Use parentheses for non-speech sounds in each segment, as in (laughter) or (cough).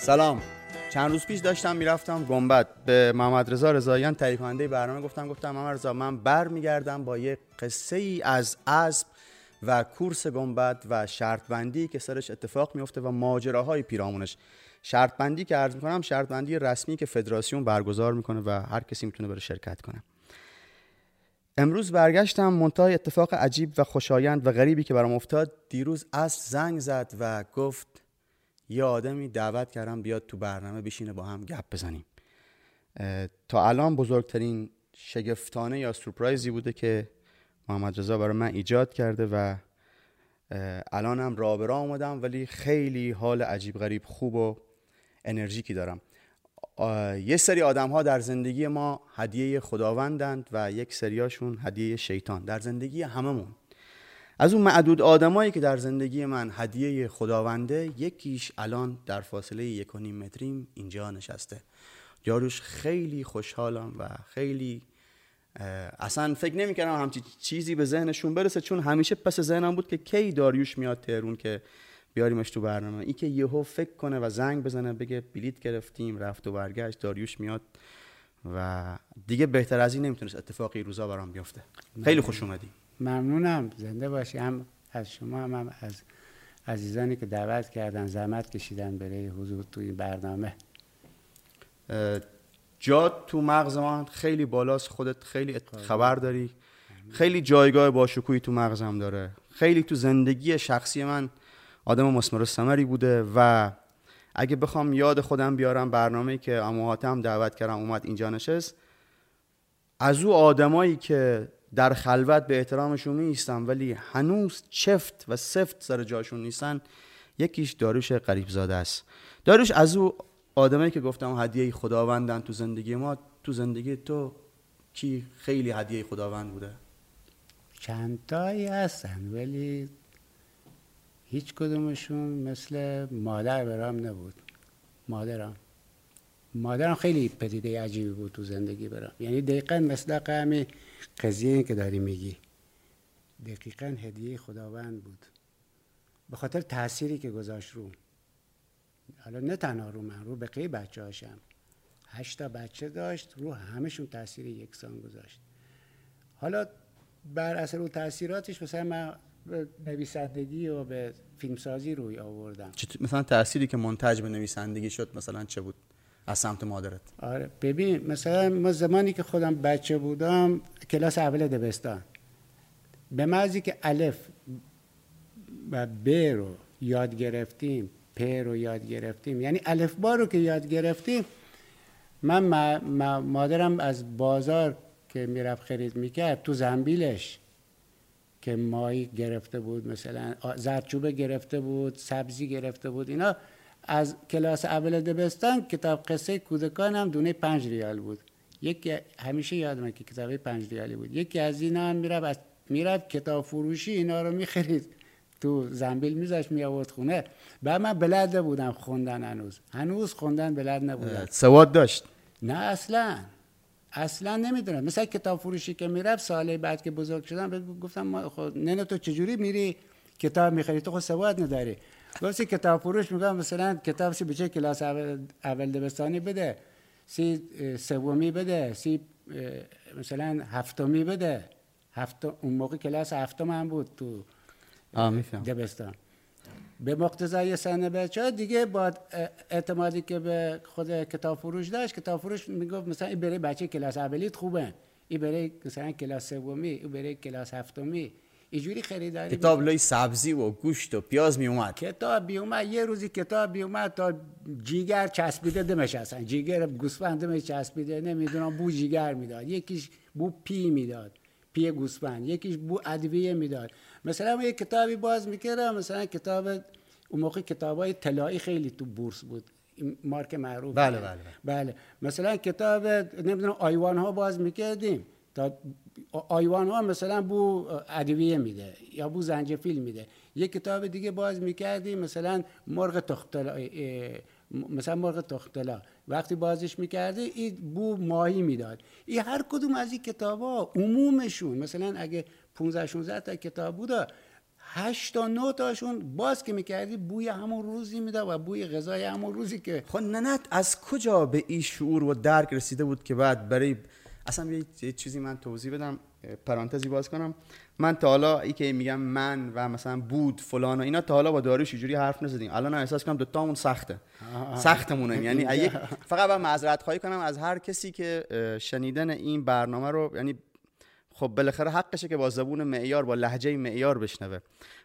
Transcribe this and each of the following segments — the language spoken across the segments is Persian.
سلام. چند روز پیش داشتم می‌رفتم گنبد. به محمد رضا رضاییان تهیه برنامه گفتم گفتم محمد رضا من بر میگردم با یه قصه ای از اسب و کورس گنبد و شرط بندی که سرش اتفاق میفته و ماجراهای پیرامونش. شرط بندی که عرض می‌کنم شرط بندی رسمی که فدراسیون برگزار می‌کنه و هر کسی می‌تونه بره شرکت کنه. امروز برگشتم منتهای اتفاق عجیب و خوشایند و غریبی که برام افتاد. دیروز از زنگ زد و گفت یه آدمی دعوت کردم بیاد تو برنامه بشینه با هم گپ بزنیم. تا الان بزرگترین شگفتانه یا سورپرایزی بوده که محمد رضا برای من ایجاد کرده و الانم رابرا اومدم ولی خیلی حال عجیب غریب خوب و انرژیکی دارم. یه سری آدم ها در زندگی ما هدیه خداوندند و یک سریاشون هدیه شیطان. در زندگی هممون. از اون معدود آدمایی که در زندگی من هدیه خداونده یکیش الان در فاصله یک و نیم متریم اینجا نشسته. جاروش خیلی خوشحالم و خیلی اصلا فکر نمی‌کردم همچی چیزی به ذهنشون برسه چون همیشه پس ذهنم بود که کی داریوش میاد تهرون که بیاریمش تو برنامه. این که یهو فکر کنه و زنگ بزنه بگه بلیت گرفتیم رفت و برگشت داریوش میاد و دیگه بهتر از این نمی‌تونست اتفاقی روزا برام بیفته. خیلی خوش اومدی. ممنونم. زنده باشی. هم از شما هم, هم از عزیزانی که دعوت کردن زحمت کشیدن برای حضور توی برنامه. جا تو مغز من خیلی بالاست. خودت خیلی خبر داری. خیلی جایگاه باشکوهی تو مغزم داره. خیلی تو زندگی شخصی من آدم مسمر سمری بوده و اگه بخوام یاد خودم بیارم برنامه که اموهاتم دعوت کردم اومد اینجا نشست از او آدمایی که در خلوت به احترامشون نیستن ولی هنوز چفت و سفت سر جاشون نیستن. یکیش داروش قریب زاده است. داروش از او آدمایی که گفتم هدیه خداوندن تو زندگی ما تو زندگی تو کی خیلی هدیه خداوند بوده؟ چند تایی هستن ولی هیچ کدومشون مثل مادر برام نبود. مادرم مادرم خیلی پدیده عجیبی بود تو زندگی برام. یعنی دقیقا مثل همین قضیه که داری میگی. دقیقا هدیه خداوند بود. به خاطر تأثیری که گذاشت رو. حالا نه تنها رو من رو بقیه بچه هاشم هشتا بچه داشت رو همشون تاثیر یکسان گذاشت. حالا بر اثر اون تاثیراتش مثلا من به نویسندگی و به فیلمسازی روی آوردم. مثلا تأثیری که منتج به نویسندگی شد مثلا چه بود؟ از سمت مادرت. آره. ببین مثلا ما زمانی که خودم بچه بودم کلاس اول دبستان. به معنی که الف و ب رو یاد گرفتیم پ رو یاد گرفتیم یعنی الف با رو که یاد گرفتیم من مادرم از بازار که می‌رفت خرید می‌کرد تو زنبیلش که مایی گرفته بود مثلا زردچوبه گرفته بود سبزی گرفته بود اینا از کلاس اول دبستان کتاب قصه کودکان هم دونه پنج ریال بود. یکی همیشه یادم که کتابه پنج ریالی بود. یکی از اینا هم می‌رفت می‌رفت کتاب فروشی اینا رو می‌خرید. تو زنبیل میذاش می آورد خونه. و من بلد بودم خوندن هنوز. هنوز خوندن بلد نبودم. سواد داشت؟ نه اصلا. اصلا نمی‌دونم. مثلا کتاب فروشی که می‌رفت ساله بعد که بزرگ شدم گفتم خود نه تو چجوری میری کتاب می‌خری؟ تو خود سواد نداری. گفتی کتاب فروش میگم مثلا کتاب سی بچه کلاس اول, اول دبستانی بده سی سومی بده سی مثلا هفتمی بده. هفت اون موقع کلاس هفتم هم بود تو دبستان. به مقتضای سن بچه ها دیگه با اعتمادی که به خود کتاب فروش داشت کتاب فروش می‌گفت مثلا این برای بچه کلاس اولیت خوبه. این برای مثلا کلاس سومی این برای کلاس هفتمی. اینجوری خریداری کتاب لای سبزی و گوشت و پیاز می اومد. کتاب بی اومد. یه روزی کتاب می اومد تا جیگر چسبیده دمش اصلا جیگر گوسفند دمش چسبیده. نمی‌دونم بو جیگر می‌داد. یکیش بو پی می‌داد. پی گوسفند. یکیش بو ادویه می‌داد. مثلا من یه کتابی باز می‌کردم. مثلا کتاب اون موقع کتاب های طلایی خیلی تو بورس بود. مارک معروف. بله بله, بله. بله. مثلا کتاب نمی‌دونم آیوان ها باز می‌کردیم. آیوان ها مثلا بو ادویه میده یا بو زنجفیل میده. یه کتاب دیگه باز می‌کردیم مثلا مرغ تختلا مثلا مرغ تختلا. وقتی بازش می‌کردی این بو ماهی می‌داد. این هر کدوم از این کتاب ها عمومشون مثلا اگه 15 16 تا کتاب بود هشت تا نه تاشون باز که می‌کردی بوی همون روزی می‌داد و بوی غذای همون روزی که خب ننت از کجا به این شعور و درک رسیده بود که بعد برای اصلا یه چیزی من توضیح بدم پرانتزی باز کنم. من تا حالا ای که میگم من و مثلا بود فلان و اینا تا حالا با داریوش اینجوری حرف نزدیم. الان احساس کنم دوتامون سخته. سختمونه. یعنی (laughs) فقط با معذرت خواهی کنم از هر کسی که شنیدن این برنامه رو یعنی خب بالاخره حقشه که با زبون معیار با لحجه معیار بشنوه.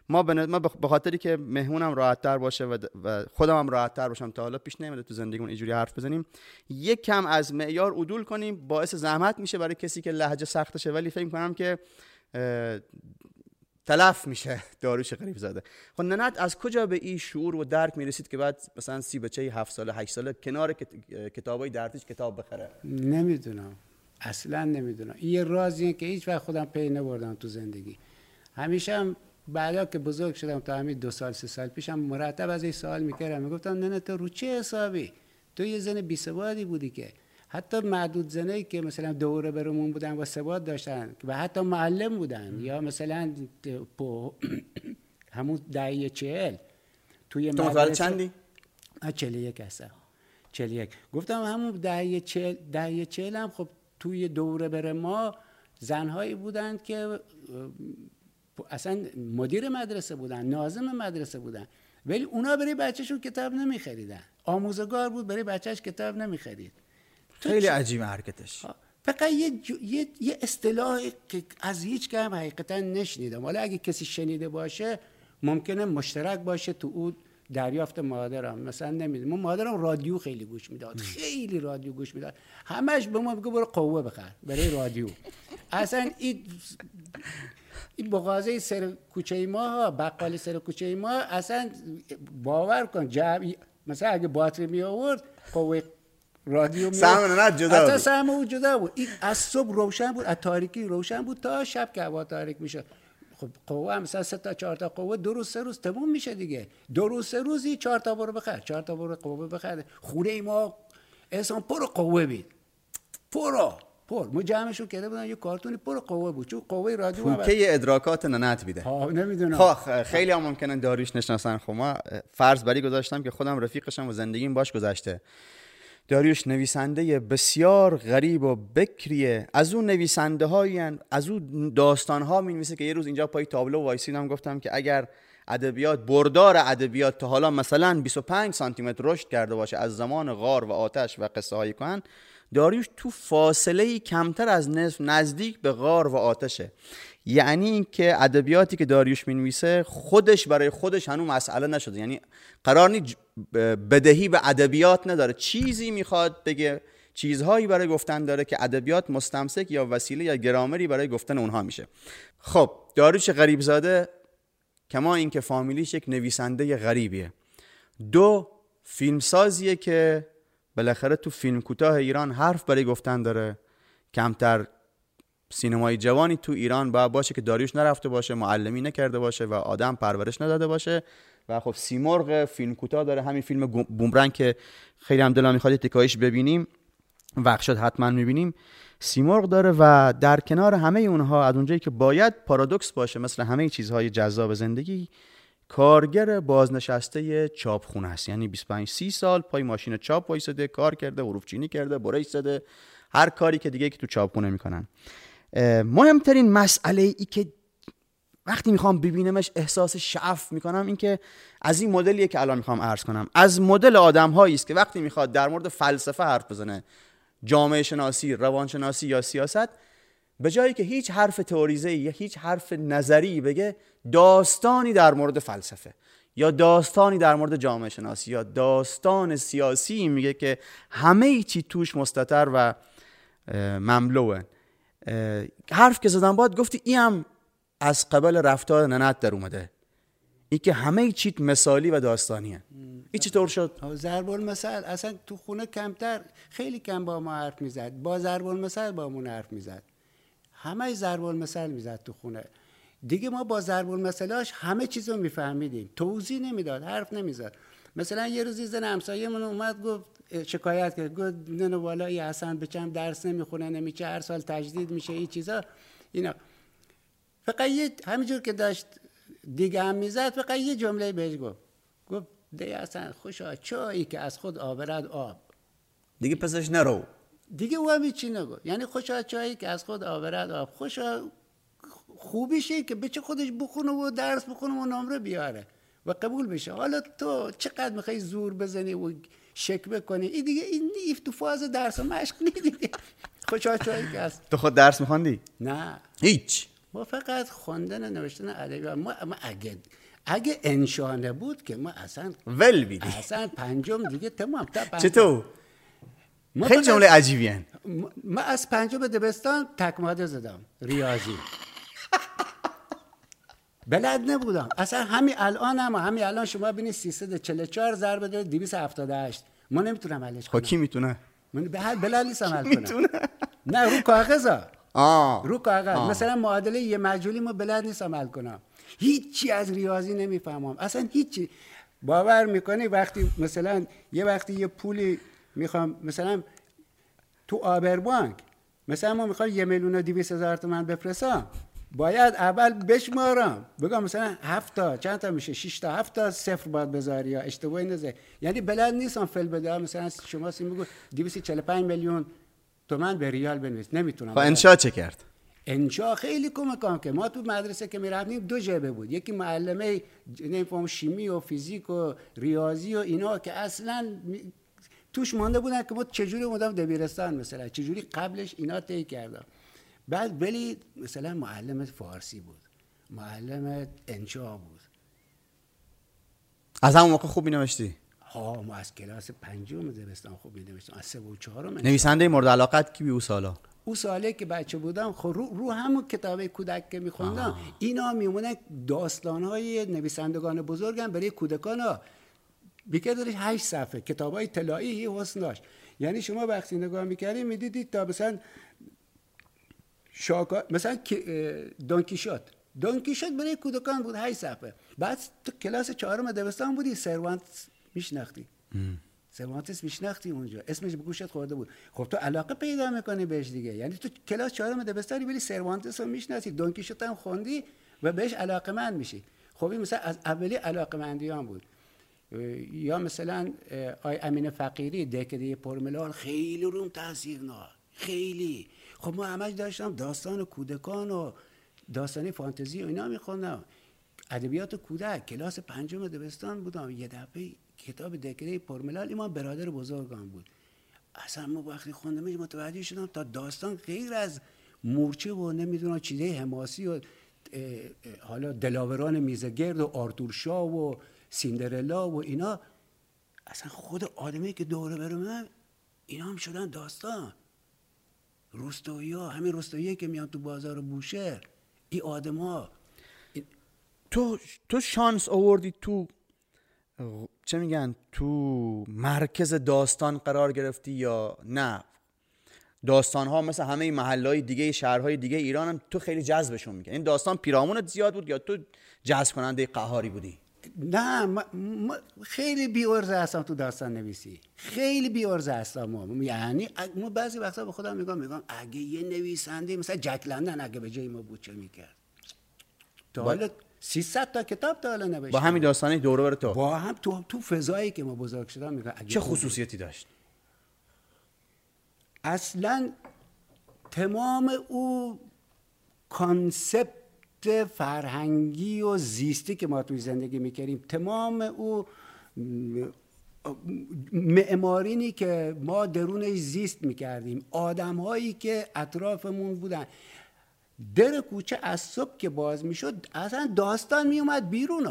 ما به خاطری که مهمونم راحت تر باشه و خودم هم راحت تر باشم تا حالا پیش نمیده تو زندگیمون اینجوری حرف بزنیم یک کم از معیار عدول کنیم باعث زحمت میشه برای کسی که لحجه سختشه ولی فکر کنم که تلف میشه (laughs) داروش غریب زاده خب ننت از کجا به این شعور و درک می‌رسید که بعد مثلا سی بچه هفت ساله هشت ساله کنار کتابای درتیش کتاب بخره؟ نمی‌دونم. اصلا نمی‌دونم. این یه رازیه که هیچ وقت خودم پی نبردم تو زندگی. همیشه هم بعدا که بزرگ شدم تا همین دو سال سه سال پیشم مرتب از این سوال می‌کردم. می‌گفتم نه تو رو چه حسابی؟ تو یه زن بی بودی که. حتی معدود زنایی که مثلا دوره برمون بودن و ثبات داشتن و حتی معلم بودن یا مثلا (clears throat) همون دهی چهل توی مدرسه چندی؟ چهل یک هستم. چهل یک. گفتم همون دهی چهل, دهی چهل هم خب توی دوره بر ما زنهایی بودند که اصلا مدیر مدرسه بودن نازم مدرسه بودن. ولی اونا برای بچهشون کتاب نمیخریدن. آموزگار بود برای بچهش کتاب نمی‌خرید. خیلی عجیب حرکتش. فقط یه, یه،, یه اصطلاحی که از هیچ که هم حقیقتا نشنیدم. حالا اگه کسی شنیده باشه ممکنه مشترک باشه تو او دریافت مادرم. مثلا نمی‌دونم مادرم رادیو خیلی گوش می‌داد. خیلی رادیو گوش می‌داد. همش به ما بگو برو قوه بخر برای رادیو. اصلا این این بغازه سر کوچه ما ها بقال سر کوچه ما اصلا باور کن جب... مثلا اگه باتری می آورد قوه رادیو می سهم جدا بود. سهم او جدا بود. این از صبح روشن بود از تاریکی روشن بود تا شب که هوا تاریک میشه خب قوه هم سه تا چهار تا قوه دو روز سه روز تموم میشه دیگه. دو روز سه روزی چهار تا برو بخر چهار تا برو قوه بخر خونه ای ما اصلا پر قوه بید پر پر. ما جمعشون کرده بودن یه کارتونی پر قوه بود. چون قوه رادیو که ادراکات ننت بیده ها نمی‌دونم. خب خیلی هم ممکنه داریش نشناسن. خب ما فرض بری گذاشتم که خودم رفیقشم و زندگیم باش گذشته. داریوش نویسنده بسیار غریب و بکریه. از اون نویسنده هایی از اون داستان ها می که یه روز اینجا پای تابلو وایسیدم گفتم که اگر ادبیات بردار ادبیات تا حالا مثلا 25 سانتی متر رشد کرده باشه از زمان غار و آتش و قصه های کهن داریوش تو فاصله کمتر از نصف نزدیک به غار و آتشه. یعنی اینکه ادبیاتی که داریوش می‌نویسه خودش برای خودش هنوز مسئله نشده. یعنی قرار نیست بدهی به ادبیات نداره. چیزی می‌خواد بگه چیزهایی برای گفتن داره که ادبیات مستمسک یا وسیله یا گرامری برای گفتن اونها میشه. خب داریوش غریبزاده؟ کما اینکه فامیلیش یک نویسنده غریبیه. دو فیلمسازیه که بالاخره تو فیلم کوتاه ایران حرف برای گفتن داره. کمتر سینمای جوانی تو ایران باید باشه که داریوش نرفته باشه معلمی نکرده باشه و آدم پرورش نداده باشه. و خب سیمرغ فیلم کوتاه داره. همین فیلم بومرنگ که خیلی هم دلم می‌خواد تکایش ببینیم. شد حتما می‌بینیم. سیمرغ داره و در کنار همه اونها از اونجایی که باید پارادوکس باشه مثل همه چیزهای جذاب زندگی کارگر بازنشسته چاپخونه است. یعنی 25 30 سال پای ماشین چاپ وایساده کار کرده حروف چینی کرده برش زده هر کاری که دیگه که تو چاپخونه می‌کنن. مهمترین مسئله ای که وقتی می‌خوام ببینمش احساس شعف می‌کنم این که از این مدلیه که الان می‌خوام عرض کنم. از مدل آدم هایی است که وقتی می‌خواد در مورد فلسفه حرف بزنه جامعه شناسی روانشناسی یا سیاست به جایی که هیچ حرف تئوریزه یا هیچ حرف نظری بگه داستانی در مورد فلسفه یا داستانی در مورد جامعه شناسی یا داستان سیاسی میگه که همه چی توش مستتر و مملوه. حرف که زدم باید گفتی این هم از قبل رفتار ننت در اومده. این که همه چیت مثالی و داستانیه. این چطور شد؟ ضرب المثل اصلا تو خونه کمتر خیلی کم با ما حرف می‌زد. با ضرب المثل با مون حرف می‌زد. همه ضرب المثل می‌زد تو خونه. دیگه ما با ضرب المثلاش همه چیز رو میفهمیدیم. توضیح نمی‌داد حرف نمی‌زد. مثلا یه روزی زن همسایه من اومد گفت شکایت کرد. گفت نه والای حسن بچم درس نمی‌خونه نمیچه هر سال تجدید میشه این چیزا. اینا. فقط یه همینجور که داشت دیگه هم می‌زد فقط یه جمله بهش گفت. گفت دی اصلا خوشا چایی که از خود آورد آب. دیگه پسش نرو. دیگه او هم چی نگو یعنی خوشا چایی که از خود آورد آب. خوشا خوبیشه که بچه خودش بخونه و درس بخونه و نمره بیاره و قبول بشه. حالا تو چقدر می‌خوای زور بزنی و شک بکنی؟ این دیگه این ایف تو فاز درس و مشق نی دیگه (laughs) خوشا چایی که از تو خود درس میخوندی؟ نه. هیچ. ما فقط خوندن نوشتن ادبی ما, ما اگه اگه انشانه بود که ما اصلا ول بیدی. اصلا پنجم دیگه تمام. تا پنجم. چطور؟ ما خیلی جمله عجیبی هن. ما- از پنجم دبستان تکماده زدم. ریاضی. (laughs) بلد نبودم. اصلا همین الان هم همین الان شما ببینید 344 ضرب داره 278 ما نمی‌تونم حلش خب کنم کی می‌تونه؟ من به هر بلد نیستم حل کنم. نه رو کاغذا. آه. رو کاغذ. مثلا معادله یه مجهولی ما بلد نیستم حل کنم. هیچی از ریاضی نمی‌فهمم. اصلا هیچی. باور می‌کنی وقتی مثلا یه وقتی یه پولی می‌خوام مثلا تو آبربانک مثلا ما می‌خوام یه میلیون و دیویس هزار تومن بفرستم. باید اول بشمارم. بگم مثلا هفت تا چند تا میشه؟ 6 تا هفت تا صفر باید بذاری یا اشتباهی نذاری یعنی بلد نیستم فل بده مثلا شما سی میگو 245 میلیون. تومن به ریال بنویس. نمی‌تونم. خب انشا چه کرد؟ انشا خیلی کمکام که ما تو مدرسه که می‌رفتیم دو جبه بود. یکی معلمه نمیفهم شیمی و فیزیک و ریاضی و اینا که اصلا می- توش مانده بودن که ما چجوری اومدم دبیرستان مثلا. چجوری قبلش اینا طی کردم. بعد ولی مثلا معلم فارسی بود. معلم انشا بود. از همون موقع خوب مینوشتی؟ ها ما از کلاس پنجم دبستان خوب می‌نوشتم. از سه و چهارم نویسنده مورد علاقت کی او سالا؟ او ساله که بچه بودم خب رو, رو همون کتاب کودک که میخوندم. اینا میمونن داستان های نویسندگان بزرگم برای کودکان ها بیکر دارش هشت صفحه. کتاب های طلایی حسن داشت. یعنی شما وقتی نگاه می‌کردید می‌دیدید تا مثلا شاکا مثلا دونکیشوت دونکیشوت برای کودکان بود هشت صفحه. بعد تو کلاس چهارم دبستان بودی. سروانت میشناختی. سروانتس میشناختی اونجا. اسمش به گوشت خورده بود. خب تو علاقه پیدا می‌کنی بهش دیگه. یعنی تو کلاس چهارم دبستانی ولی سروانتس رو می‌شناسی دونکیشوت هم خوندی و بهش علاقه مند میشی. خب این مثلا از اولی علاقه مندیان بود یا مثلا آی امین فقیری دکده پرملال خیلی روم تاثیر نه خیلی. خب ما همش داشتم داستان کودکان و داستانی فانتزی و اینا میخوندم. ادبیات کودک کلاس پنجم دبستان بودم. یه دفعه کتاب دکره پرملال ایمان برادر بزرگم بود. اصلا ما وقتی خوندمش متوجه شدم تا داستان غیر از مورچه و نمی‌دونم چیزای حماسی و حالا دلاوران میزگرد و آرتور شاه و سیندرلا و اینا اصلا خود آدمی که دوره برمه اینا هم شدن داستان. روستایی ها همین روستایی که میان تو بازار بوشهر این آدم ها تو تو شانس آوردی تو چه میگن تو مرکز داستان قرار گرفتی یا نه؟ داستان ها مثل همه محل دیگه شهرهای دیگه ایران هم تو خیلی جذبشون می‌کنه. این داستان پیرامونت زیاد بود یا تو جذب کننده قهاری بودی؟ نه ما ما خیلی بیورزه هستم تو داستان نویسی. خیلی بیورزه هستم. ما یعنی ما بعضی وقتا به خودم میگم میگم اگه یه نویسنده مثلا جک لندن اگه به جای ما بود چه می‌کرد؟ تا حالا 300 تا کتاب تا حالا نوشته. با همین داستانی دوره بر تو. با هم تو تو فضایی که ما بزرگ شدم میگم اگه چه خصوصیتی داشت؟ اصلا تمام او کانسپت فرهنگی و زیستی که ما توی زندگی می‌کردیم تمام او معمارینی که ما درونش زیست می‌کردیم آدم هایی که اطرافمون بودن. در کوچه از صبح که باز می‌شد اصلا داستان میومد بیرون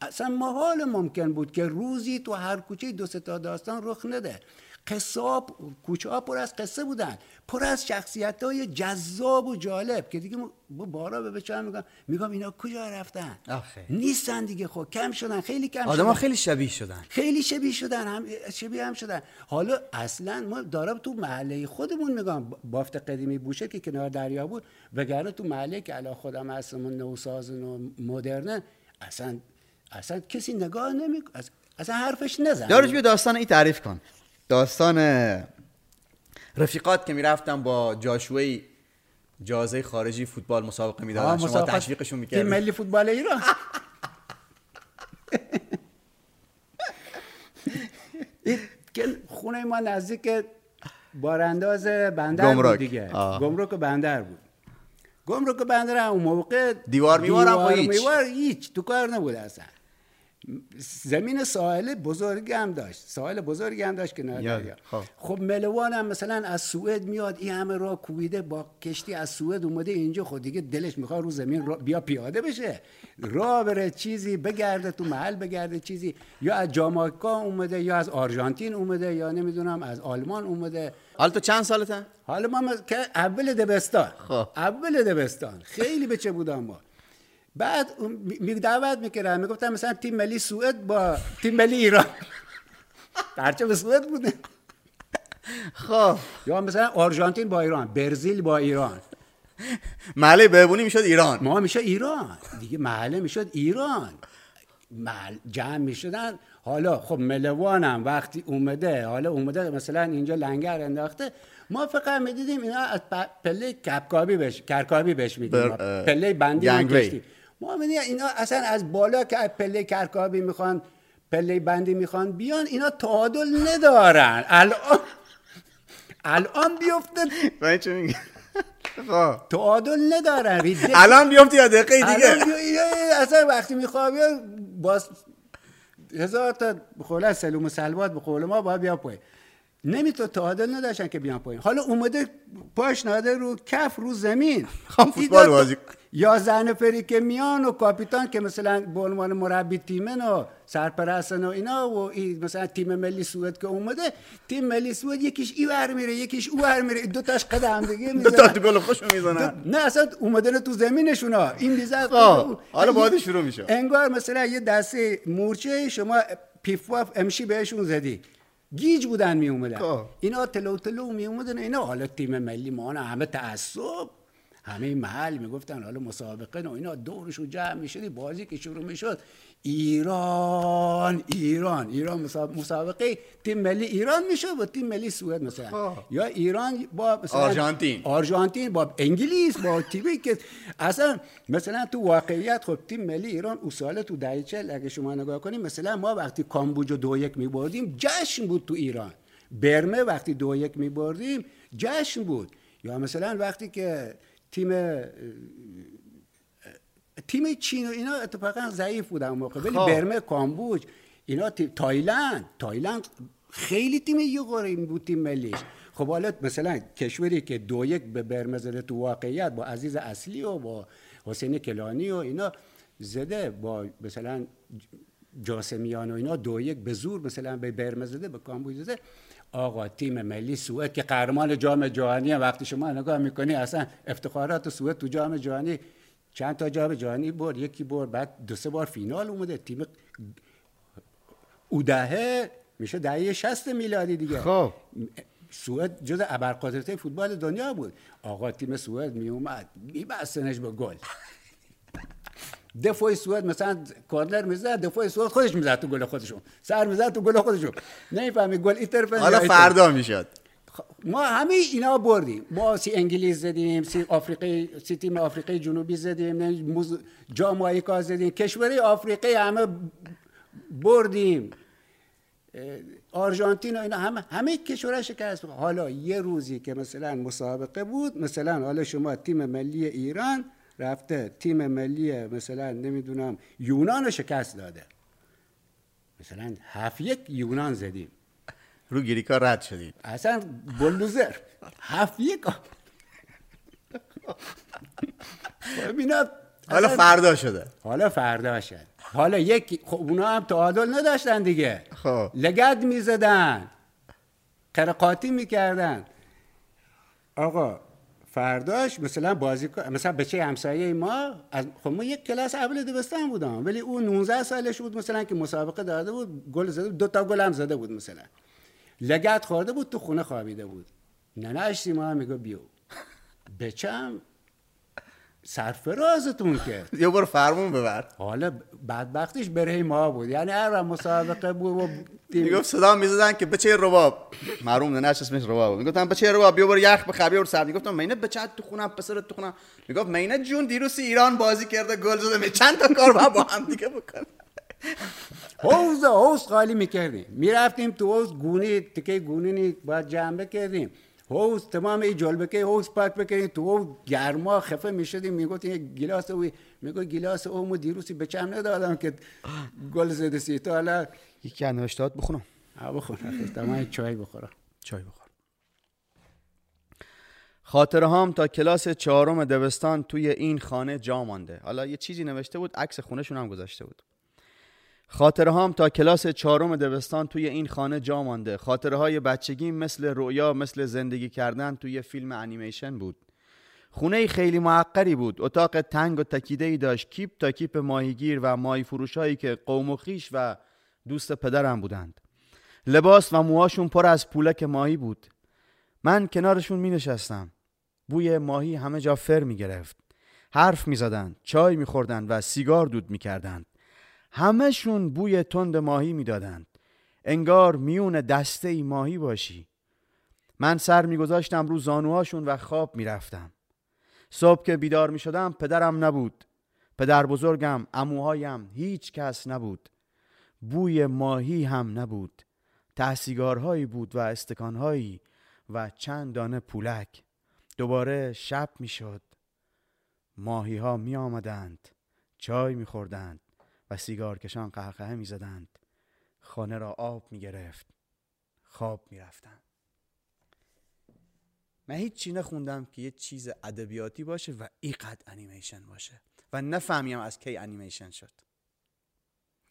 اصلا محال ممکن بود که روزی تو هر کوچه دو تا داستان رخ نده. قصه ها کوچه ها پر از قصه بودن. پر از شخصیت های جذاب و جالب که دیگه با بارا به بچه میگم میگم اینا کجا رفتن؟ آخه. نیستن دیگه خب. کم شدن خیلی کم آدم ها شدن خیلی شبیه شدن. خیلی شبیه شدن هم شبیه هم شدن. حالا اصلا ما دارم تو محله خودمون میگم بافت قدیمی بوشه که کنار دریا بود وگرنه تو محله که الان خودم هستم و نوسازن و مدرنن اصلا اصلا کسی نگاه نمی اصلا حرفش نزن. دارش بیا داستان این تعریف کن. داستان رفیقات که می‌رفتم با جاشوی جازه خارجی فوتبال مسابقه می‌دادن. شما تشویقشون می‌کردید. تیم ملی فوتبال ایران. خونه ما نزدیک بارانداز بندر گمرک. بود دیگه گمرک بندر بود. گمرک بندر هم اون موقع دیوار میوارم دیوار میوار هیچ. تو کار نبود اصلا. زمین ساحل بزرگی هم داشت ساحل بزرگی هم داشت که. دریا خب. خب ملوان هم مثلا از سوئد میاد این همه راه کوبیده با کشتی از سوئد اومده اینجا. خود دیگه دلش می‌خواد رو زمین را بیا پیاده بشه. راه بره چیزی بگرده تو محل بگرده چیزی. یا از جامائیکا اومده یا از آرژانتین اومده یا نمی‌دونم از آلمان اومده. حالا تو چند سالته؟ حالا ما که اول دبستان. خب. اول دبستان. خیلی بچه بودم ما. بعد دعوت می‌کردن. می‌گفتن مثلا تیم ملی سوئد با تیم ملی ایران. (laughs) به سوئد بوده. خب. یا مثلا آرژانتین با ایران برزیل با ایران. محله بهبونی می‌شد ایران. ما میشه ایران. دیگه محله می‌شد ایران. محل جمع می‌شدن. حالا خب ملوانم وقتی اومده حالا اومده مثلا اینجا لنگر انداخته. ما فقط می‌دیدیم اینا از پله کپکابی بهش کرکابی بهش میدیم. پله بندی میدیم اینا اصلا از بالا که از پله کرکابی می‌خوان پله بندی می‌خوان بیان اینا تعادل ندارن. الان الان بیفته من چه میگی خب. تعادل ندارن. الان بیفتی یا دقیقه دیگه؟ اصلا وقتی میخوابی باز هزار تا بخوله سلوم و سلوات به قول ما باید بیا پایین. نمیتو تعادل نداشتن که بیان پایین. حالا اومده پاش ناده رو کف رو زمین. خب، فوتبال بازی. یا زن فری که میان و کاپیتان که مثلا به عنوان مربی تیمن و سرپرستن و اینا و این مثلا تیم ملی سوئد که اومده تیم ملی سوئد یکیش ای ور میره یکیش او ور میره. دو تاش قدم دیگه دو تا می‌زنن گل خوش می‌زنن. نه اصلا اومدن تو زمینشون ها. این می‌زد خب، حالا باید شروع میشه. انگار مثلا یه دسته مورچه شما پیف پاف امشی بهشون زدی. گیج بودن می اومدن خب. اینا تلو تلو می اومدن اینا. حالا تیم ملی ما همه تعصب. همه محل می‌گفتن حالا مسابقه و اینا دورشون جمع می‌شدی بازی که شروع می‌شد ایران ایران ایران مساب- مسابقه تیم ملی ایران میشه و تیم ملی سوئد مثلا خب. یا ایران با مثلا آرژانتین. آرژانتین با انگلیس با تیمی که اصلا مثلا تو واقعیت خب تیم ملی ایران اصاله تو دهه اگه شما نگاه کنیم مثلا ما وقتی کامبوج رو دو یک میبردیم جشن بود تو ایران برمه وقتی دو یک میبردیم جشن بود یا مثلا وقتی که تیم تیم چین و اینا اتفاقا ضعیف بودن اون موقع. ولی خب. برمه کامبوج اینا تایلند. تایلند خیلی تیم یه بود تیم ملیش. خب حالا مثلا کشوری که دو یک به برمه زده تو واقعیت با عزیز اصلی و با حسین کلانی و اینا زده با مثلا جاسمیان و اینا دو یک به زور مثلا به برمه زده به کامبوج زده. آقا تیم ملی سوئد که قهرمان جام جهانی هم وقتی شما نگاه می‌کنی اصلا افتخارات سوئد تو جام جهانی چند تا جام جهانی برد یکی برد بعد دو سه بار فینال اومده. تیم او دهه میشه دهه 60 میلادی دیگه. خب. سوئد جز ابرقدرت فوتبال دنیا بود. آقا تیم سوئد می اومد میبستنش به گل. دفاع سوئد مثلا کارنر می‌زد دفاع سوئد خودش می‌زد تو گل خودشون. سر می‌زد تو گل خودشون. نمی‌فهمی گل این طرف حالا فردا می‌شد. ما همه اینا بردیم. ما سی انگلیس زدیم سی آفریقای سی تیم آفریقای جنوبی زدیم موز... جامائیکا زدیم. کشوری آفریقای همه بردیم. آرژانتین و اینا همه همه کشورها شکست. حالا یه روزی که مثلا مسابقه بود مثلا حالا شما تیم ملی ایران رفته تیم ملی مثلا نمی‌دونم یونان رو شکست داده. مثلا هفت یک یونان زدیم. رو گریکا رد شدید اصلا بلوزر هفت یک. حالا فردا شده. حالا فردا شد. حالا یک خب اونا هم تعادل نداشتن دیگه. خب. لگد می‌زدن. قرقاتی می‌کردن. آقا فرداش مثلا بازی مثلا بچه همسایه ما از خب ما یک کلاس اول دبستان بودم ولی اون 19 سالش بود مثلا که مسابقه داده بود گل زده بود، دو تا گل هم زده بود مثلا. لگت خورده بود تو خونه خوابیده بود. ننهش سیما هم میگه بیو. بچم سرفرازتون که. (laughs) یه بار فرمون ببر. حالا بدبختیش بره ما بود. یعنی هر مسابقه بود و می‌گفت صدا می‌زدن که بچه رباب. معروم نه اسمش رباب. می‌گفتن بچه رباب بیا برو یخ بخبی برو سر می‌گفتم مینه بچه تو خونم پسرت تو خونم. می‌گفت مینه جون دیروز ایران بازی کرده گل زده. می چند تا کار با هم دیگه بکنه. حوز حوز خالی می‌کردیم. می‌رفتیم تو حوز گونی تکه گونی باید جمع کردیم حوز تمام این جلبکه حوز پاک بکنیم تو حوز گرما خفه می‌شدیم. می‌گفتیم یک گلاس او میگو گلاس اومو دیروسی به چم ندادم که گل زده سی. تا یکی از نوشتهات بخونم. بخونم تمام چای بخورم. چای بخور. خاطره هام تا کلاس چهارم دبستان توی این خانه جا مانده. حالا یه چیزی نوشته بود عکس خونهشون هم گذاشته بود. خاطره هام تا کلاس چهارم دبستان توی این خانه جا مانده. خاطره های بچگی مثل رویا مثل زندگی کردن توی فیلم انیمیشن بود. خونه خیلی معقری بود. اتاق تنگ و تکیده ای داشت. کیپ تا کیپ ماهیگیر و ماهی فروش هایی که قوم و خیش و دوست پدرم بودند. لباس و موهاشون پر از پولک ماهی بود. من کنارشون می نشستم بوی ماهی همه جا فر می گرفت حرف می زدن، چای می خوردن و سیگار دود می کردن. همهشون بوی تند ماهی می دادن. انگار میون دسته ای ماهی باشی. من سر می گذاشتم رو زانوهاشون و خواب می رفتم. صبح که بیدار می شدم پدرم نبود. پدر بزرگم اموهایم هیچ کس نبود. بوی ماهی هم نبود. تحسیگارهایی بود و استکانهایی و چند دانه پولک. دوباره شب می شد ماهی ها می آمدند چای می خوردند و سیگار کشان قهقه می زدند خانه را آب می گرفت خواب می رفتم من هیچ چی نخوندم که یه چیز ادبیاتی باشه و اینقدر انیمیشن باشه و نفهمیم از کی انیمیشن شد.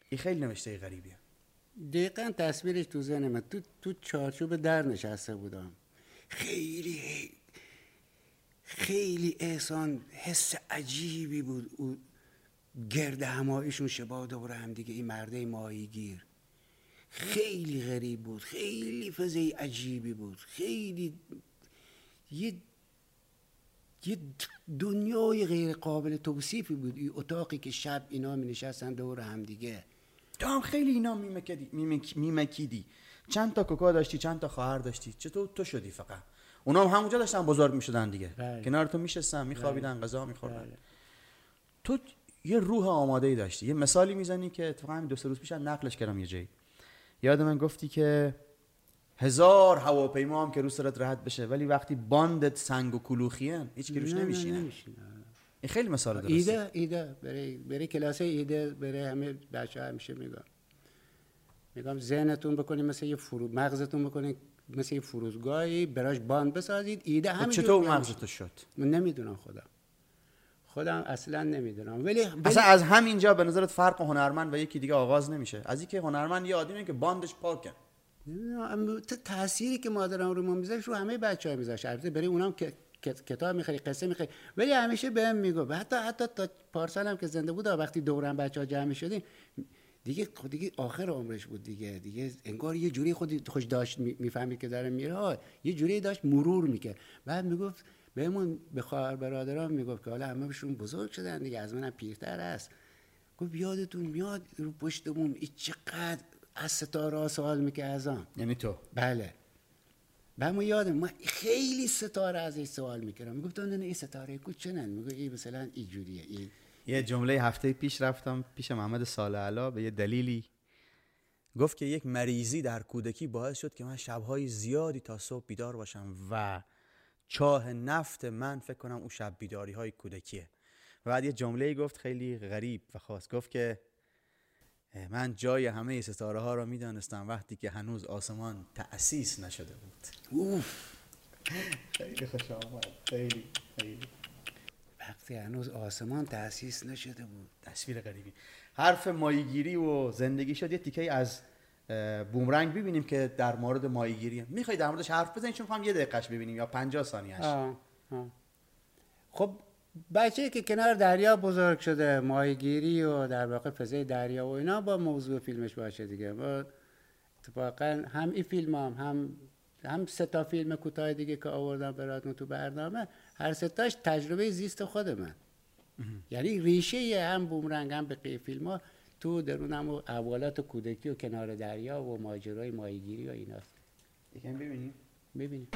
این خیلی نوشته غریبیه. دقیقا تصویرش تو ذهن من. تو تو چارچوب در نشسته بودم. خیلی خیلی احسان حس عجیبی بود. او گرد همایشون شبا دور هم دیگه این مرده ماهیگیر. خیلی غریب بود. خیلی فضای عجیبی بود. خیلی یه یه دنیای غیر قابل توصیفی بود. این اتاقی که شب اینا می نشستن دور هم دیگه تو هم خیلی اینا میمکیدی میمکیدی چند تا کوکا داشتی چند تا خواهر داشتی چطور تو شدی فقط اونا هم همونجا داشتن بزرگ می‌شدن دیگه بله. کنار تو میشستن میخوابیدن بله. غذا میخوردن بله. تو یه روح آماده ای داشتی یه مثالی می‌زنی که اتفاقا همین دو سه روز پیش نقلش کردم یه جایی یاد من گفتی که هزار هواپیما هم که رو سرت رد بشه ولی وقتی باندت سنگ و کلوخیه هیچ روش نه، نه، نمیشینه نمیشینه. این خیلی مثال درسته ایده ایده برای برای کلاس ایده برای همه بچه همیشه میگم. میگم ذهنتون بکنید مثل یه فرو مغزتون بکنید مثل یه فروزگاهی براش باند بسازید. ایده خب همین چطور مغزتو شد؟ من نمی‌دونم خودم. خودم اصلا نمی‌دونم. ولی, اصلا از همینجا به نظرت فرق هنرمند و یکی دیگه آغاز نمیشه. از اینکه هنرمند یه آدمیه که باندش پاکه. تأثیری که مادرم رو ما میذاشت رو همه بچه ها میذاشت البته برای اونم که که- کتاب می‌خری قصه می‌خری. ولی همیشه بهم میگو حتی حتی تا پارسال هم که زنده بود وقتی دورم بچه ها جمع شدیم دیگه خود دیگه آخر عمرش بود دیگه. دیگه انگار یه جوری خودی خوش داشت می‌فهمید که داره میره. یه جوری داشت مرور می‌کرد. بعد می‌گفت بهمون به خواهر برادرام می‌گفت که حالا همهشون بزرگ شدن دیگه از منم پیرتر است. گفت یادتون میاد رو پشت بوم این چقدر از ستاره سوال می‌کرد ازم یعنی تو؟ بله. و ما یادم ما خیلی ستاره از این سوال می‌کردم. می‌گفت نه این ستاره کو چنن میگه این مثلا اینجوریه. این یه جمله هفته پیش رفتم پیش محمد صالح علا به یه دلیلی. گفت که یک مریضی در کودکی باعث شد که من شبهای زیادی تا صبح بیدار باشم و چاه نفت من فکر کنم اون شب بیداری های کودکیه. و بعد یه جمله گفت خیلی غریب و خاص. گفت که من جای همه ستاره ها را می‌دانستم وقتی که هنوز آسمان تأسیس نشده بود. اوف. خیلی خوش آمد. خیلی خیلی. وقتی هنوز آسمان تأسیس نشده بود. تصویر غریبی. حرف مایگیری و زندگی شد. یه تیکه از بومرنگ ببینیم که در مورد مایگیری. می‌خوای در موردش حرف بزنیم چون می‌خوام یه دقیقش ببینیم یا 50 ثانیهش. خب بچه که کنار دریا بزرگ شده ماهیگیری و در واقع فضای دریا و اینا با موضوع فیلمش باشه دیگه. ما اتفاقا هم این فیلم هم هم هم سه تا فیلم کوتاه دیگه که آوردم براتون تو برنامه. هر سه تاش تجربه زیست خود من. یعنی ریشه هم بومرنگ هم بقیه فیلم ها تو درونم و اولات و کودکی و کنار دریا و ماجرای ماهیگیری و ایناست. یکم ببینیم. ببینید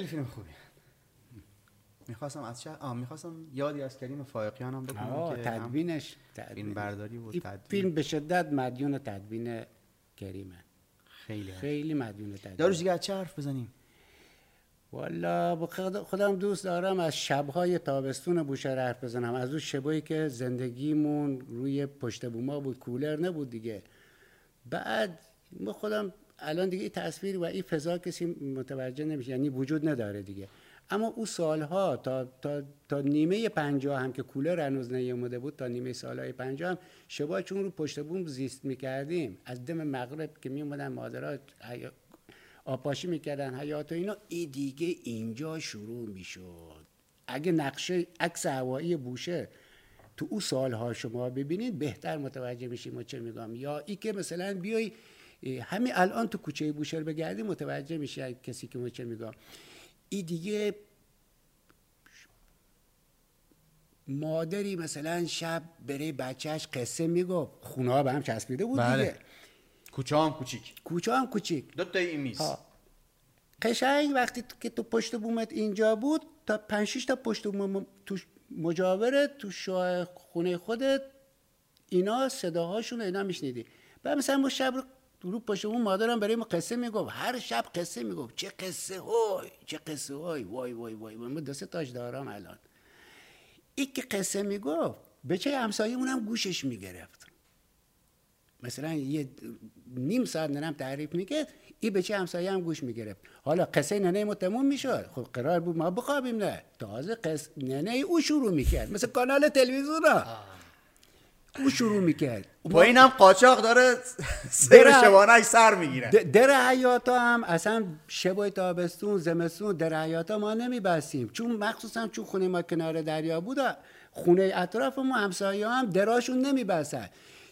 خیلی فیلم خوبی می‌خواستم از چه آه می‌خواستم یادی از کریم فایقیان هم بکنم آه، که تدوینش تدوین. برداری بود این تدوین. فیلم به شدت مدیون تدوین کریمه. خیلی. خیلی مدیون تدوین. داروش دیگه از چه حرف بزنیم؟ والا خودم دوست دارم از شبهای تابستون بوشهر حرف بزنم. از اون شبایی که زندگیمون روی پشت بوما بود کولر نبود دیگه. بعد ما خودم الان دیگه این تصویر و این فضا کسی متوجه نمیشه یعنی وجود نداره دیگه. اما او سالها تا, تا, تا نیمه پنجاه هم که کولر هنوز نیومده بود تا نیمه سالهای پنجاه هم شبا چون رو پشت بوم زیست می‌کردیم از دم مغرب که میومدن مادرات آپاشی می‌کردن حیات و اینا ای دیگه اینجا شروع می‌شد. اگه نقشه عکس هوایی بوشه تو او سالها شما ببینید بهتر متوجه میشیم و چه میگم. یا ای که مثلا بیای همین الان تو کوچه بوشهر بگردی متوجه میشه کسی که ما چه میگم ای دیگه مادری مثلا شب بره بچهش قصه می‌گفت خونه ها به هم چسبیده بود بله. دیگه. کوچه هم کوچیک. کوچه هم کوچیک. دو تا این میز. قشنگ وقتی که تو پشت بومت اینجا بود تا پنج شیش تا پشت بوم تو مجاورت تو شاه خونه خودت اینا صداهاشون اینا میشنیدی. بعد مثلا ما شب رو رو پشت بوم مادرم برای ما قصه می‌گفت. هر شب قصه می‌گفت. چه قصه های چه قصه های. وای وای وای. دو سه تاش دارم الان. این که قصه می‌گفت به چه همسایه هم گوشش می‌گرفت. مثلا یه نیم ساعت ننم تعریف می‌کرد این به چه همسایه هم گوش می‌گرفت. حالا قصه ننه ما تموم می‌شد. خب قرار بود ما بخوابیم نه. تازه قص... ننه او شروع می‌کرد. مثل کانال تلویزیون ها. او شروع می‌کرد. با اینم قاچاق داره سیر شبانه سر می‌گیره. در حیاتا هم اصلا شبای تابستون زمستون در حیاتا ما نمیبستیم. چون مخصوصا چون خونه ما کنار دریا بود خونه اطراف ما همسایه هم دراشون نمیبستن.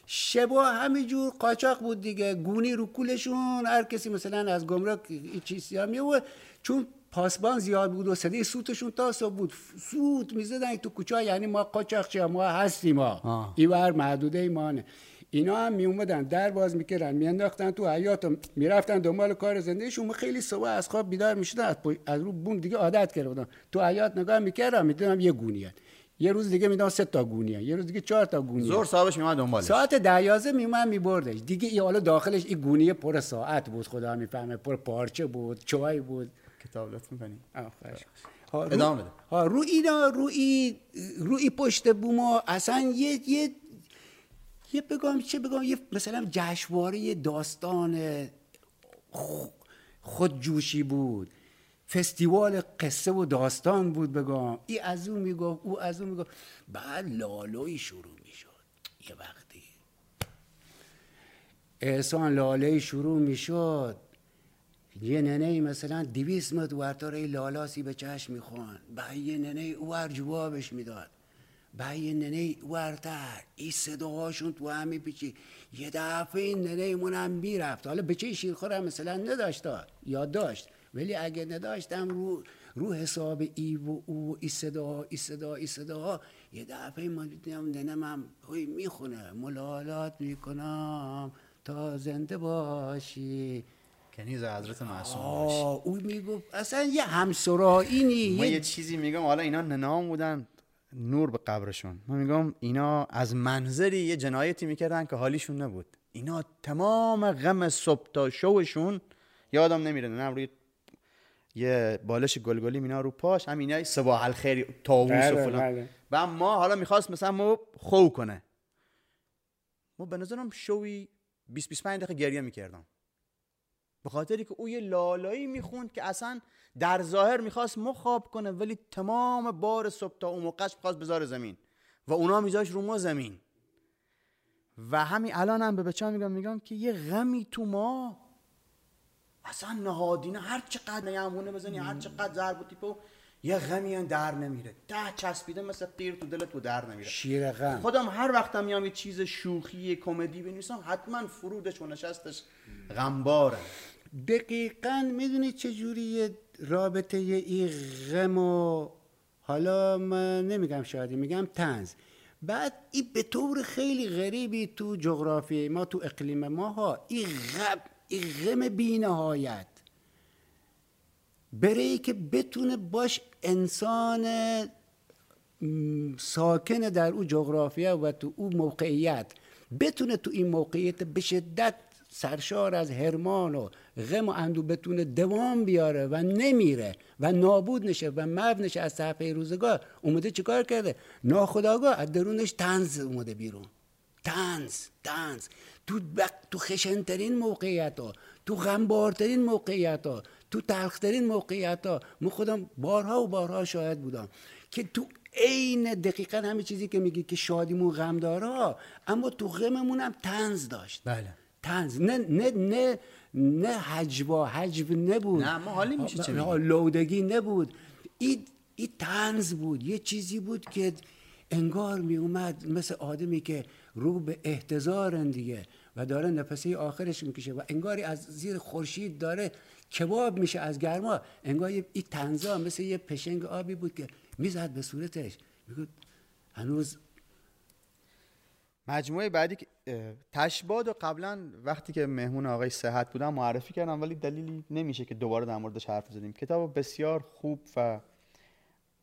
شبا همینجور قاچاق بود دیگه. گونی رو کولشون هر کسی مثلا از گمرک این چیزی هم میوه چون پاسبان زیاد بود و صدای سوتشون تا صبح بود. سوت می‌زدن تو کوچه یعنی ما قاچاق چه ما هستیم ما. ایور محدوده ایمانه. اینا هم می اومدن در باز می‌کردن میانداختن تو حیات می‌رفتن دنبال کار زندگیشون. خیلی صبح از خواب بیدار می‌شدن از, از رو بوم دیگه عادت کرده بودن تو حیات نگاه می‌کردم می‌دونم یه گونیه یه روز دیگه می‌دونم سه تا گونیه یه روز دیگه چهار تا گونیه زور صاحبش میومد دنبالش. ساعت ده یازده میومد میبردش. دیگه این حالا داخلش این گونیه پر ساعت بود خدا می‌فهمه پر پارچه بود چای بود. کتاب لطف می‌کنی آخرش. ها، رو- ادامه بده. ها رو اینا روی روی پشت بوما اصلا یه یه یه بگم چه بگم یه مثلا جشنواره داستان خودجوشی بود. فستیوال قصه و داستان بود بگم. ای از اون می‌گفت او از اون می‌گفت. بعد لالوی شروع می‌شد. یه وقتی. احسان لاله شروع می‌شد. یه ننه مثلا دیویس متر ورتاره لالاسی به چشم می‌خوان بعد یه ننه اوور جوابش می‌داد. بعد یه ننه ورتر. این صداهاشون تو هم میپیچی یه دفعه این ننه منم می‌رفت. حالا بچه شیرخور هم مثلا نداشت. یا داشت. ولی اگه نداشتم رو رو حساب ای و او ای صدا ای صدا ای صداها یه دفعه ما دیدم هم هی می‌خونه. ملالات می‌کنم. تا زنده باشی. کنیز حضرت معصوم باشی. آه او می‌گفت اصلا یه همسرایی ما نی یه چیزی میگم حالا اینا ننام بودن نور به قبرشون. من میگم اینا از منظری یه جنایتی می‌کردن که حالیشون نبود. اینا تمام غم صبح تا شوشون یادم نمیره. نه روی یه بالش گلگلی مینا رو پاش هم اینا صباح الخیر طاووس و بله، فلان. بله. و ما حالا می‌خواست مثلا ما خو کنه. ما به نظرم شوی 20 25 دقیقه گریه می‌کردم. به خاطری که او یه لالایی می‌خوند که اصلا در ظاهر می‌خواست مخاب کنه ولی تمام بار صبح تا اون موقعش می‌خواست بذاره زمین و اونا میذاش رو ما زمین. و همین الان هم به بچه میگم میگم که یه غمی تو ما اصلا نهادینه هر چقدر نیمونه بزنی هر چقدر ضرب و تیپو یه غمی در نمیره. ده چسبیده مثل قیر تو دلت و در نمیره. شیر غم. خودم هر وقتم میام یه چیز شوخی کمدی بنویسم حتما فرودش و نشستش غمباره. دقیقا می‌دونی چجوری رابطه این غم و حالا من نمیگم شادی میگم تنز بعد این به طور خیلی غریبی تو جغرافی ما تو اقلیم ما ها این غم این غم بینهایت. برای که بتونه باش انسان ساکن در او جغرافیا و تو او موقعیت. بتونه تو این موقعیت به شدت سرشار از هرمان و غم و اندو بتونه دوام بیاره و نمیره و نابود نشه و مب نشه از صفحه روزگار. اومده چیکار کرده؟ ناخداگاه از درونش تنز اومده بیرون. تنز تنز تو. تو خشنترین موقعیت ها تو غمبارترین موقعیت ها تو تلخترین موقعیت ها من خودم بارها و بارها شاهد بودم که تو عین دقیقا همه چیزی که میگی که شادیمون غم داره اما تو غممون هم تنز داشت. بله. تنز نه نه نه نه حجبا حجب نبود. نه ما حالی میشه چه لودگی نبود. این ای تنز بود. یه چیزی بود که انگار می اومد مثل آدمی که رو به احتضارن دیگه و داره نفسی آخرش می‌کشه و انگاری از زیر خورشید داره کباب میشه از گرما. انگار این تنزا مثل یه پشنگ آبی بود که می‌زد به صورتش. میگود هنوز مجموعه بعدی که تشباد و قبلا وقتی که مهمون آقای صحت بودم معرفی کردم ولی دلیلی نمیشه که دوباره در موردش حرف بزنیم. کتاب بسیار خوب و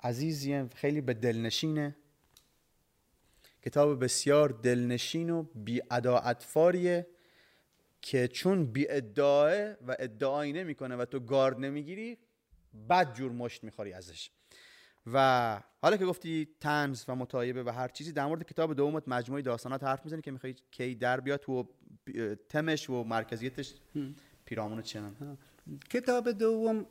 عزیزیه خیلی به دلنشینه. کتاب بسیار دلنشین و بی که چون بی ادعاه و ادعایی نمی‌کنه و تو گارد نمی‌گیری بد جور مشت می‌خوری ازش. و حالا که گفتی تنز و متایبه و هر چیزی در مورد کتاب دومت مجموعه داستانات حرف می‌زنی که می‌خوای کی در بیاد تو تمش و مرکزیتش. پیرامون چنان. کتاب دوم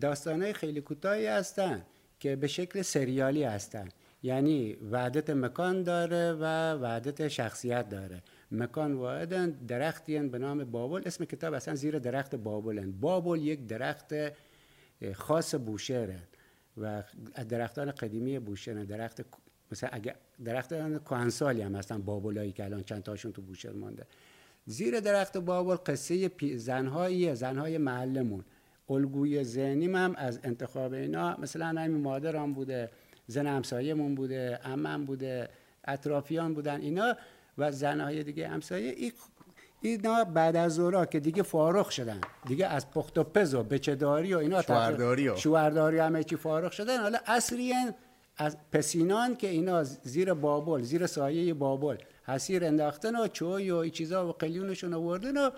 داستانهای خیلی کوتاهی هستن که به شکل سریالی هستن. یعنی وعدت مکان داره و وعدت شخصیت داره. مکان واحدن درختی به نام بابل. اسم کتاب اصلا زیر درخت بابلن. بابل یک درخت خاص بوشهره و درختان قدیمی بوشهر درخت مثلا اگه درختان کهنسالی هم هستن بابلایی که الان چند تاشون تو بوشهر مانده. زیر درخت بابل قصه زنهایی زنهای محلمون الگوی ذهنیم هم از انتخاب اینا مثلا همین مادرم بوده زن همسایه‌مون بوده عمم بوده اطرافیان بودن. اینا و زنهای دیگه همسایه. اینا بعد از زورا که دیگه فارغ شدن. دیگه از پخت و پز و بچهداری و اینا شوهرداری و شوهرداری همه چی فارغ شدن. حالا اصلی از پسینان که اینا زیر بابل زیر سایه بابل حسیر انداختن و چوی و این چیزا و قلیونشون آوردن و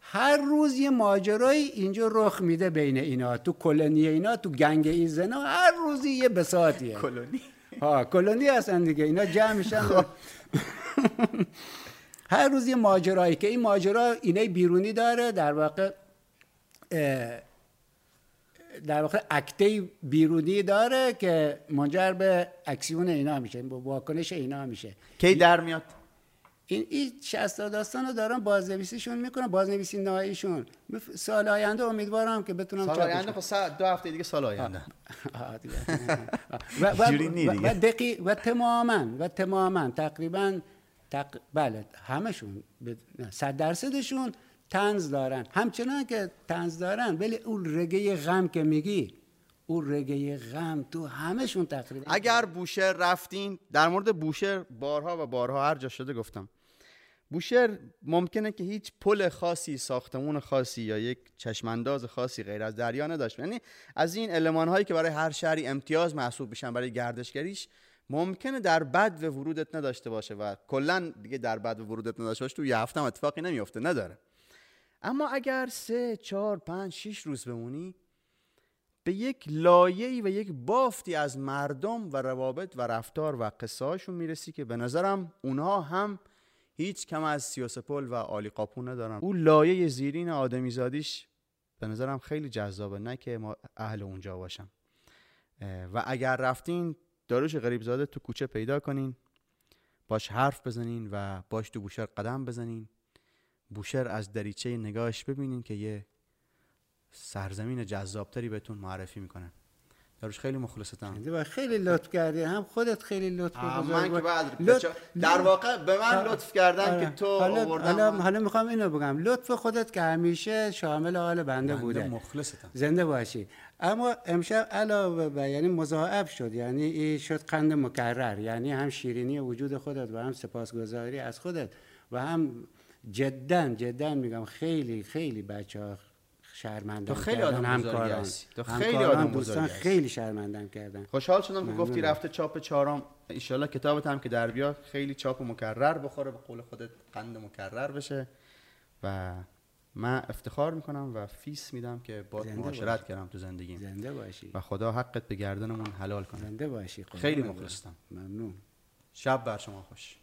هر روز یه ماجرایی اینجا رخ میده بین اینا. تو کلونی اینا تو گنگ این زنا هر روزی یه بساتیه کلونی. ها کلونی هستن دیگه. اینا جمع میشن خب. (laughs) (laughs) هر روز یه ماجرایی که این ماجرا اینه بیرونی داره در واقع در واقع اکته بیرونی داره که منجر به اکسیون اینا میشه با واکنش اینا میشه. کی در میاد؟ این این 60 داستان رو دارم بازنویسیشون می‌کنم بازنویسی نهاییشون. سال آینده امیدوارم که بتونم سال آینده خب دو هفته دیگه سال آینده. (laughs) (laughs) و, و, و, دقیق و تماما و تماما تقریبا تق... بله همشون صد درصدشون تنز دارن. همچنان که تنز دارن ولی اون رگه غم که میگی اون رگه غم تو همشون تقریبا اگر بوشهر رفتین در مورد بوشهر بارها و بارها هر جا شده گفتم. بوشهر ممکنه که هیچ پل خاصی ساختمون خاصی یا یک چشمانداز خاصی غیر از دریا نداشت. یعنی از این علمان هایی که برای هر شهری امتیاز محسوب میشن برای گردشگریش ممکنه در بد و ورودت نداشته باشه و کلا دیگه در بد و ورودت نداشته باشه تو یه هفته اتفاقی نمیافته نداره. اما اگر سه چهار پنج شیش روز بمونی به یک لایه‌ای و یک بافتی از مردم و روابط و رفتار و قصه می‌رسی که به نظرم اونها هم هیچ کم از سیاسپل و آلی قاپو ندارن. اون لایه زیرین آدمی زادیش به نظرم خیلی جذابه نه که ما اهل اونجا باشم. و اگر رفتین داروش غریب زاده تو کوچه پیدا کنین باش حرف بزنین و باش تو بوشهر قدم بزنین. بوشهر از دریچه نگاهش ببینین که یه سرزمین جذابتری بهتون معرفی می‌کنه. داروش خیلی مخلصتم باش. خیلی لطف کردی هم خودت خیلی لطف آه، من که. بعد لطف- در واقع به من آه، لطف کردن آره. که تو حالا آوردن حالا, من. حالا می‌خوام اینو بگم لطف خودت که همیشه شامل حال بنده, بنده بوده مخلصتم زنده باشی اما امشب علاوه بر یعنی مضاعف شد یعنی این شد قند مکرر یعنی هم شیرینی وجود خودت و هم سپاسگزاری از خودت و هم جدا جدا میگم خیلی خیلی بچه ها شرمندم تو خیلی آدم همکاران. هستی. تو خیلی آدم دوستان بزرگی. خیلی شرمندم کردن خوشحال شدم که گفتی. رفته چاپ چهارم ایشالله کتابت هم که در بیاد خیلی چاپ مکرر بخوره به قول خودت قند مکرر بشه و من افتخار می‌کنم و فیس میدم که با معاشرت. کردم تو زندگیم زنده باشی و خدا حقت به گردنمون حلال کنه زنده باشی خیلی برم. مخلصتم. ممنون شب بر شما خوش